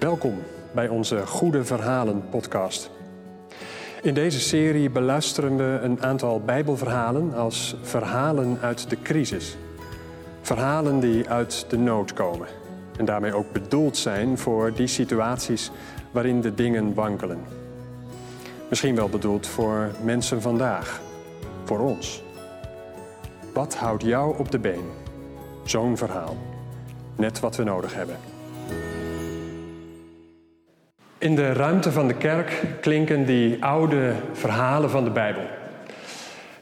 Welkom bij onze Goede Verhalen podcast. In deze serie beluisteren we een aantal Bijbelverhalen als verhalen uit de crisis. Verhalen die uit de nood komen en daarmee ook bedoeld zijn voor die situaties waarin de dingen wankelen. Misschien wel bedoeld voor mensen vandaag, voor ons. Wat houdt jou op de been? Zo'n verhaal. Net wat we nodig hebben. In de ruimte van de kerk klinken die oude verhalen van de Bijbel.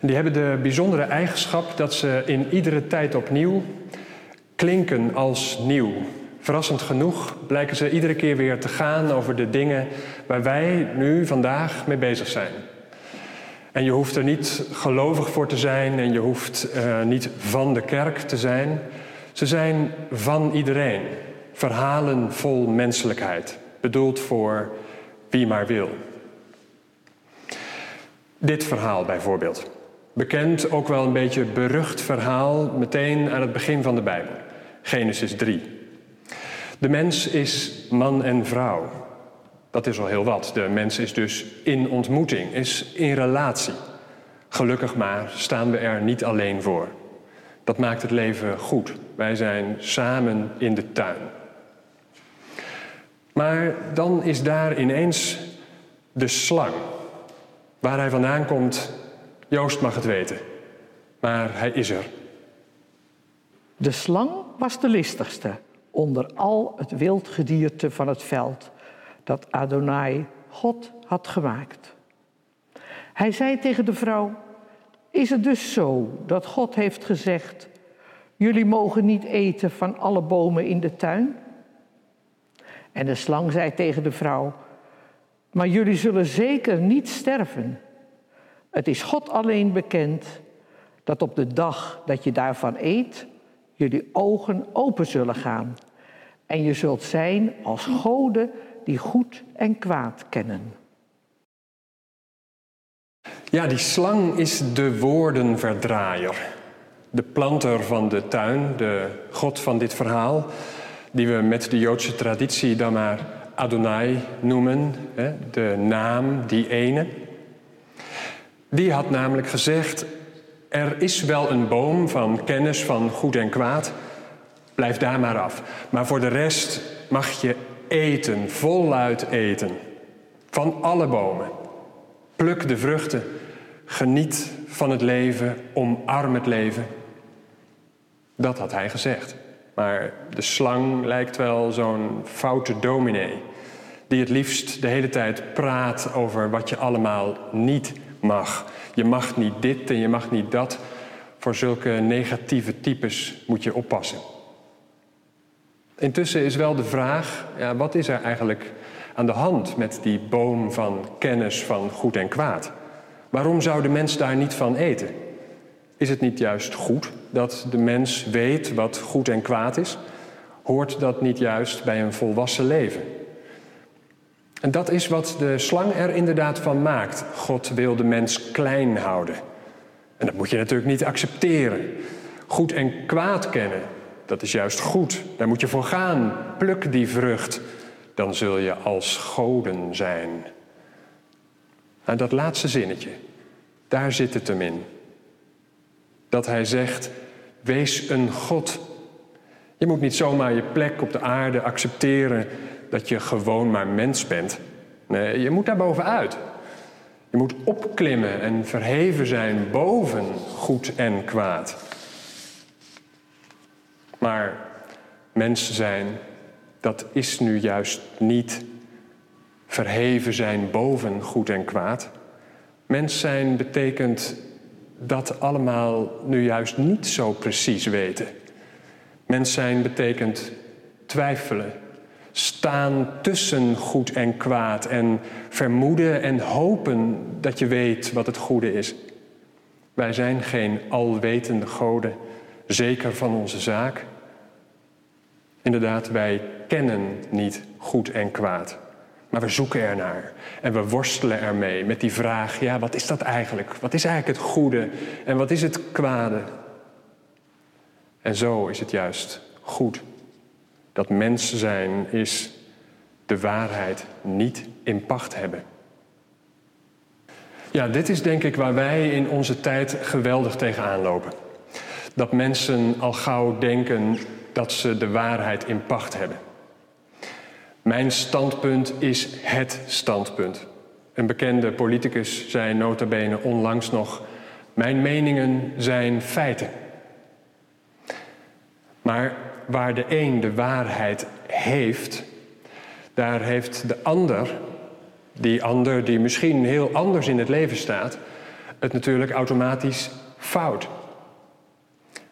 Die hebben de bijzondere eigenschap dat ze in iedere tijd opnieuw klinken als nieuw. Verrassend genoeg blijken ze iedere keer weer te gaan over de dingen waar wij nu vandaag mee bezig zijn. En je hoeft er niet gelovig voor te zijn en je hoeft uh, niet van de kerk te zijn. Ze zijn van iedereen. Verhalen vol menselijkheid bedoeld voor wie maar wil. Dit verhaal bijvoorbeeld. Bekend, ook wel een beetje berucht verhaal meteen aan het begin van de Bijbel. Genesis 3. De mens is man en vrouw. Dat is al heel wat. De mens is dus in ontmoeting, is in relatie. Gelukkig maar staan we er niet alleen voor. Dat maakt het leven goed. Wij zijn samen in de tuin. Maar dan is daar ineens de slang. Waar hij vandaan komt, Joost mag het weten. Maar hij is er. De slang was de listigste onder al het wildgedierte van het veld dat Adonai God had gemaakt. Hij zei tegen de vrouw: Is het dus zo dat God heeft gezegd: Jullie mogen niet eten van alle bomen in de tuin? En de slang zei tegen de vrouw: Maar jullie zullen zeker niet sterven. Het is God alleen bekend dat op de dag dat je daarvan eet, jullie ogen open zullen gaan. En je zult zijn als goden die goed en kwaad kennen. Ja, die slang is de woordenverdraaier. De planter van de tuin, de god van dit verhaal die we met de Joodse traditie dan maar Adonai noemen, de naam, die ene. Die had namelijk gezegd, er is wel een boom van kennis van goed en kwaad, blijf daar maar af. Maar voor de rest mag je eten, voluit eten, van alle bomen. Pluk de vruchten, geniet van het leven, omarm het leven. Dat had hij gezegd. Maar de slang lijkt wel zo'n foute dominee. Die het liefst de hele tijd praat over wat je allemaal niet mag. Je mag niet dit en je mag niet dat. Voor zulke negatieve types moet je oppassen. Intussen is wel de vraag, ja, wat is er eigenlijk aan de hand met die boom van kennis van goed en kwaad? Waarom zou de mens daar niet van eten? Is het niet juist goed dat de mens weet wat goed en kwaad is? Hoort dat niet juist bij een volwassen leven? En dat is wat de slang er inderdaad van maakt. God wil de mens klein houden. En dat moet je natuurlijk niet accepteren. Goed en kwaad kennen, dat is juist goed. Daar moet je voor gaan. Pluk die vrucht, dan zul je als goden zijn. En dat laatste zinnetje, daar zit het hem in. Dat hij zegt, wees een God. Je moet niet zomaar je plek op de aarde accepteren dat je gewoon maar mens bent. Nee, je moet daar bovenuit. Je moet opklimmen en verheven zijn boven goed en kwaad. Maar mens zijn, dat is nu juist niet verheven zijn boven goed en kwaad. Mens zijn betekent dat allemaal nu juist niet zo precies weten. Mens zijn betekent twijfelen, staan tussen goed en kwaad en vermoeden en hopen dat je weet wat het goede is. Wij zijn geen alwetende goden, zeker van onze zaak. Inderdaad, wij kennen niet goed en kwaad. Maar we zoeken ernaar en we worstelen ermee met die vraag: ja, wat is dat eigenlijk? Wat is eigenlijk het goede en wat is het kwade? En zo is het juist goed. Dat mens zijn is de waarheid niet in pacht hebben. Ja, dit is denk ik waar wij in onze tijd geweldig tegenaan lopen. Dat mensen al gauw denken dat ze de waarheid in pacht hebben. Mijn standpunt is het standpunt. Een bekende politicus zei nota bene onlangs nog: Mijn meningen zijn feiten. Maar waar de een de waarheid heeft, daar heeft de ander, die ander die misschien heel anders in het leven staat, het natuurlijk automatisch fout.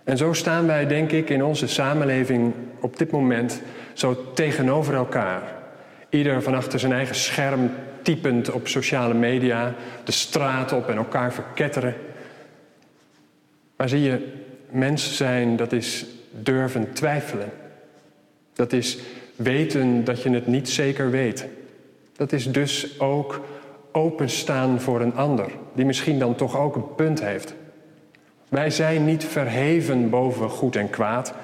En zo staan wij, denk ik, in onze samenleving op dit moment zo tegenover elkaar. Ieder van achter zijn eigen scherm typend op sociale media, de straat op en elkaar verketteren. Maar zie je, mens zijn, dat is durven twijfelen. Dat is weten dat je het niet zeker weet. Dat is dus ook openstaan voor een ander, die misschien dan toch ook een punt heeft. Wij zijn niet verheven boven goed en kwaad,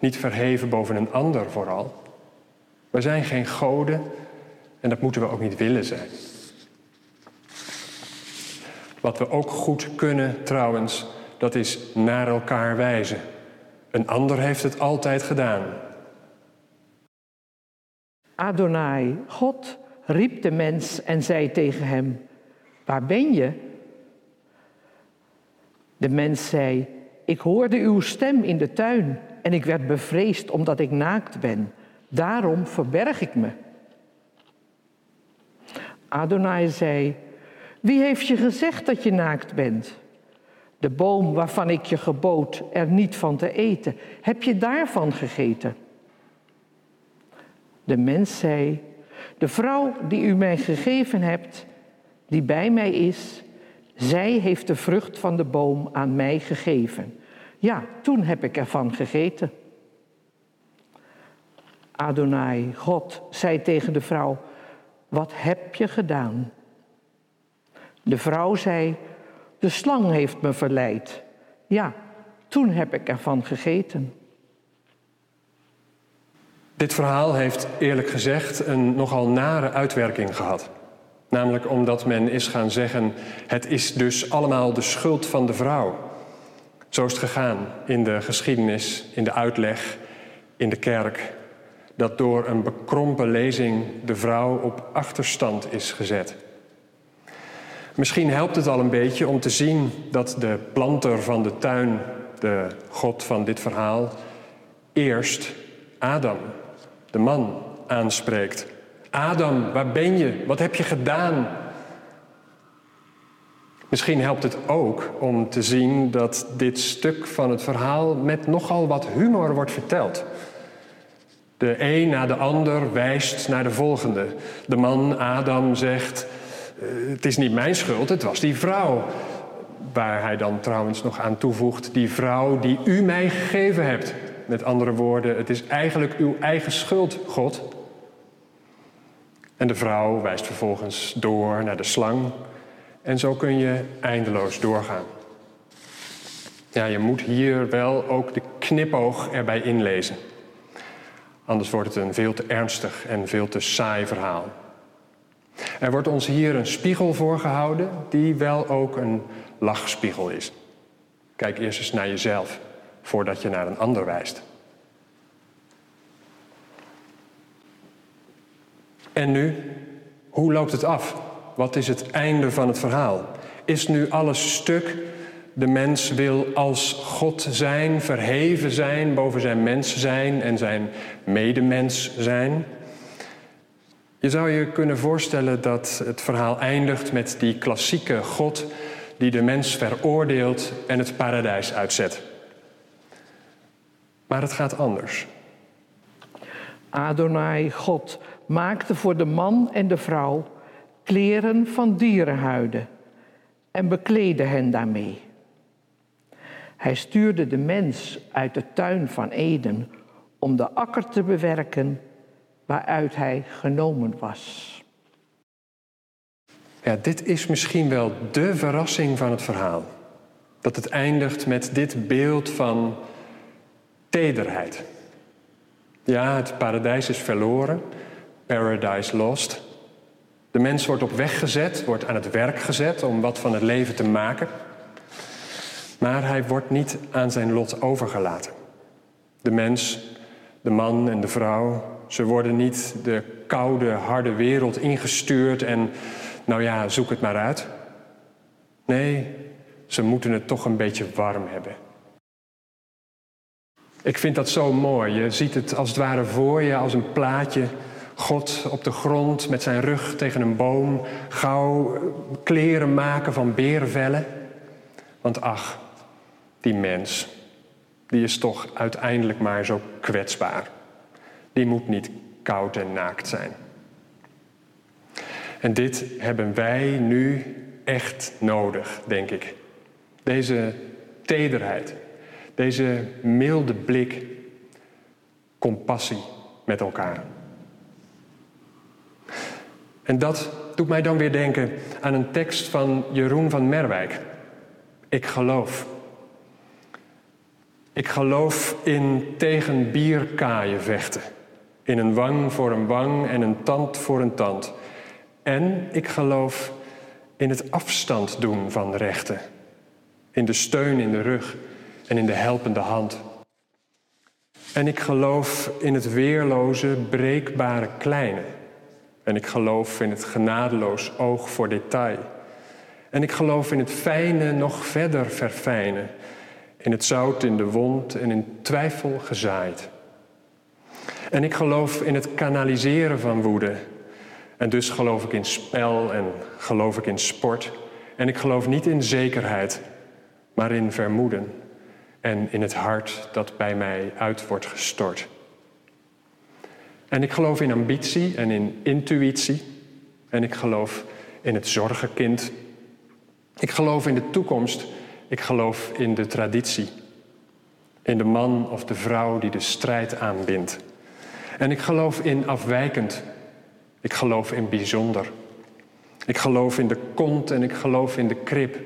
niet verheven boven een ander vooral. We zijn geen goden en dat moeten we ook niet willen zijn. Wat we ook goed kunnen trouwens, dat is naar elkaar wijzen. Een ander heeft het altijd gedaan. Adonai, God, riep de mens en zei tegen hem: Waar ben je? De mens zei: Ik hoorde uw stem in de tuin en ik werd bevreesd omdat ik naakt ben. Daarom verberg ik me. Adonai zei: Wie heeft je gezegd dat je naakt bent? De boom waarvan ik je gebood er niet van te eten, heb je daarvan gegeten? De mens zei: De vrouw die u mij gegeven hebt, die bij mij is, zij heeft de vrucht van de boom aan mij gegeven. Ja, toen heb ik ervan gegeten. Adonai, God, zei tegen de vrouw: Wat heb je gedaan? De vrouw zei: De slang heeft me verleid. Ja, toen heb ik ervan gegeten. Dit verhaal heeft eerlijk gezegd een nogal nare uitwerking gehad. Namelijk omdat men is gaan zeggen: het is dus allemaal de schuld van de vrouw. Zo is het gegaan in de geschiedenis, in de uitleg, in de kerk. Dat door een bekrompen lezing de vrouw op achterstand is gezet. Misschien helpt het al een beetje om te zien dat de planter van de tuin, de God van dit verhaal, eerst Adam, de man, aanspreekt. Adam, waar ben je? Wat heb je gedaan? Misschien helpt het ook om te zien dat dit stuk van het verhaal met nogal wat humor wordt verteld. De een na de ander wijst naar de volgende. De man Adam zegt: eh, Het is niet mijn schuld, het was die vrouw. Waar hij dan trouwens nog aan toevoegt: Die vrouw die u mij gegeven hebt. Met andere woorden, het is eigenlijk uw eigen schuld, God. En de vrouw wijst vervolgens door naar de slang. En zo kun je eindeloos doorgaan. Ja, je moet hier wel ook de knipoog erbij inlezen. Anders wordt het een veel te ernstig en veel te saai verhaal. Er wordt ons hier een spiegel voorgehouden die wel ook een lachspiegel is. Kijk eerst eens naar jezelf voordat je naar een ander wijst. En nu, hoe loopt het af? Wat is het einde van het verhaal? Is nu alles stuk? De mens wil als God zijn, verheven zijn boven zijn mens zijn en zijn medemens zijn. Je zou je kunnen voorstellen dat het verhaal eindigt met die klassieke God die de mens veroordeelt en het paradijs uitzet. Maar het gaat anders. Adonai, God, maakte voor de man en de vrouw kleren van dierenhuiden en bekleedde hen daarmee. Hij stuurde de mens uit de tuin van Eden om de akker te bewerken waaruit hij genomen was. Ja, dit is misschien wel de verrassing van het verhaal. Dat het eindigt met dit beeld van tederheid. Ja, het paradijs is verloren. Paradise Lost. De mens wordt op weg gezet, wordt aan het werk gezet om wat van het leven te maken. Maar hij wordt niet aan zijn lot overgelaten. De mens, de man en de vrouw, ze worden niet de koude, harde wereld ingestuurd en nou ja, zoek het maar uit. Nee, ze moeten het toch een beetje warm hebben. Ik vind dat zo mooi. Je ziet het als het ware voor je, als een plaatje. God op de grond met zijn rug tegen een boom, gauw kleren maken van berenvellen. Want ach, die mens, die is toch uiteindelijk maar zo kwetsbaar. Die moet niet koud en naakt zijn. En dit hebben wij nu echt nodig, denk ik. Deze tederheid, deze milde blik, compassie met elkaar. En dat doet mij dan weer denken aan een tekst van Jeroen van Merwijk. Ik geloof. Ik geloof in tegen bierkaaien vechten. In een wang voor een wang en een tand voor een tand. En ik geloof in het afstand doen van rechten. In de steun in de rug en in de helpende hand. En ik geloof in het weerloze, breekbare kleine. En ik geloof in het genadeloos oog voor detail. En ik geloof in het fijne nog verder verfijnen. In het zout in de wond en in twijfel gezaaid. En ik geloof in het kanaliseren van woede. En dus geloof ik in spel en geloof ik in sport. En ik geloof niet in zekerheid, maar in vermoeden. En in het hart dat bij mij uit wordt gestort. En ik geloof in ambitie en in intuïtie. En ik geloof in het zorgenkind. Ik geloof in de toekomst. Ik geloof in de traditie. In de man of de vrouw die de strijd aanbindt. En ik geloof in afwijkend. Ik geloof in bijzonder. Ik geloof in de kont en ik geloof in de krib.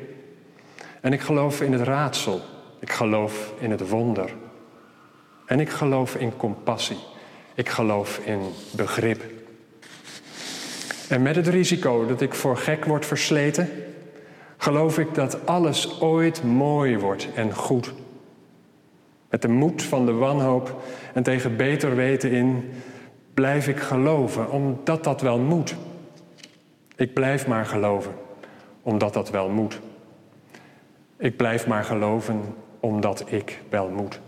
En ik geloof in het raadsel. Ik geloof in het wonder. En ik geloof in compassie. Ik geloof in begrip. En met het risico dat ik voor gek word versleten, geloof ik dat alles ooit mooi wordt en goed. Met de moed van de wanhoop en tegen beter weten in blijf ik geloven, omdat dat wel moet. Ik blijf maar geloven, omdat dat wel moet. Ik blijf maar geloven, omdat ik wel moet.